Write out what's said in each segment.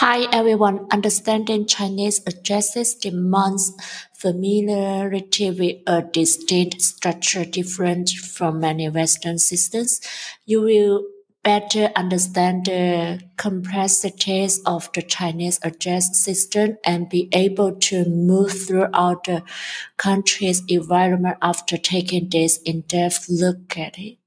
Hi everyone, understanding Chinese addresses demands familiarity with a distinct structure different from many Western systems. You will better understand the complexities of the Chinese address system and be able to move throughout the country's environment after taking this in-depth look at it.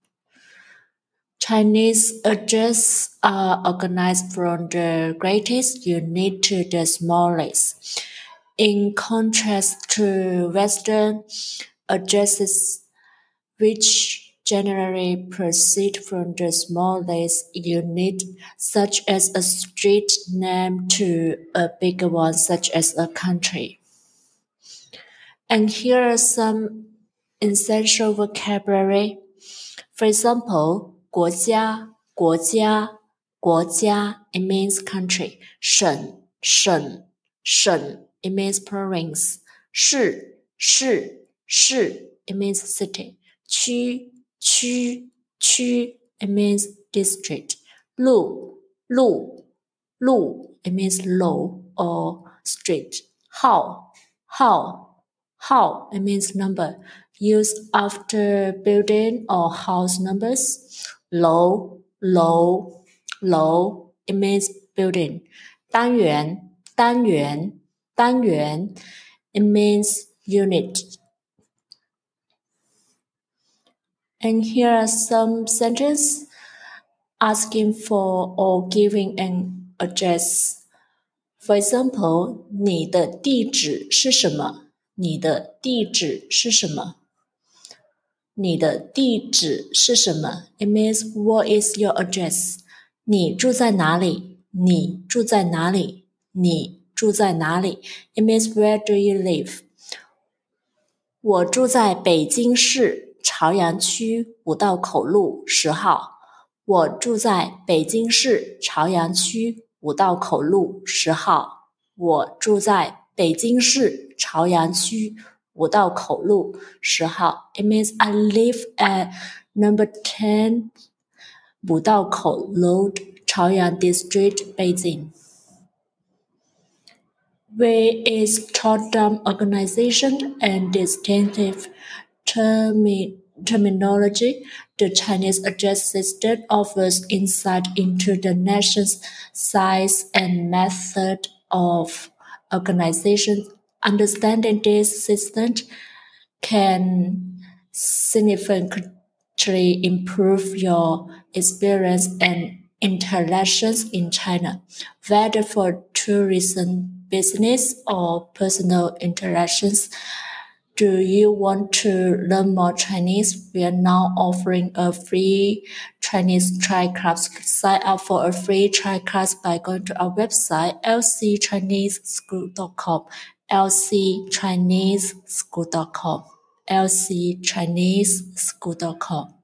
Chinese addresses are organized from the greatest unit to the smallest. In contrast to Western addresses, which generally proceed from the smallest unit, such as a street name, to a bigger one, such as a country. And here are some essential vocabulary. For example, 国家，国家，国家，it means country。省，省，省，it means province。市，市，市，it means city。区，区，区，it means district。路，路，路，it means road or street。号，号，号，it means number used after building or house numbers. Low, low, low. It means building. 单元，单元，单元。It means unit. And here are some sentences asking for or giving an address. For example, 你的地址是什么？你的地址是什么？ 你的地址是什么？It means what is your address？你住在哪里？你住在哪里？你住在哪里？It means where do you live？我住在北京市朝阳区五道口路十号。我住在北京市朝阳区五道口路十号。我住在北京市朝阳区。五道口路十号。It means I live at number ten 五道口 Road, Chaoyang District, Beijing. With its top-down organization and distinctive termi terminology, the Chinese address system offers insight into the nation's size and method of organization Understanding this system can significantly improve your experience and interactions in China, whether for tourism, business, or personal interactions. Do you want to learn more Chinese? We are now offering a free Chinese try class. Sign up for a free try class by going to our website lcchineseschool.com lcchineseschool.com lcchineseschool.com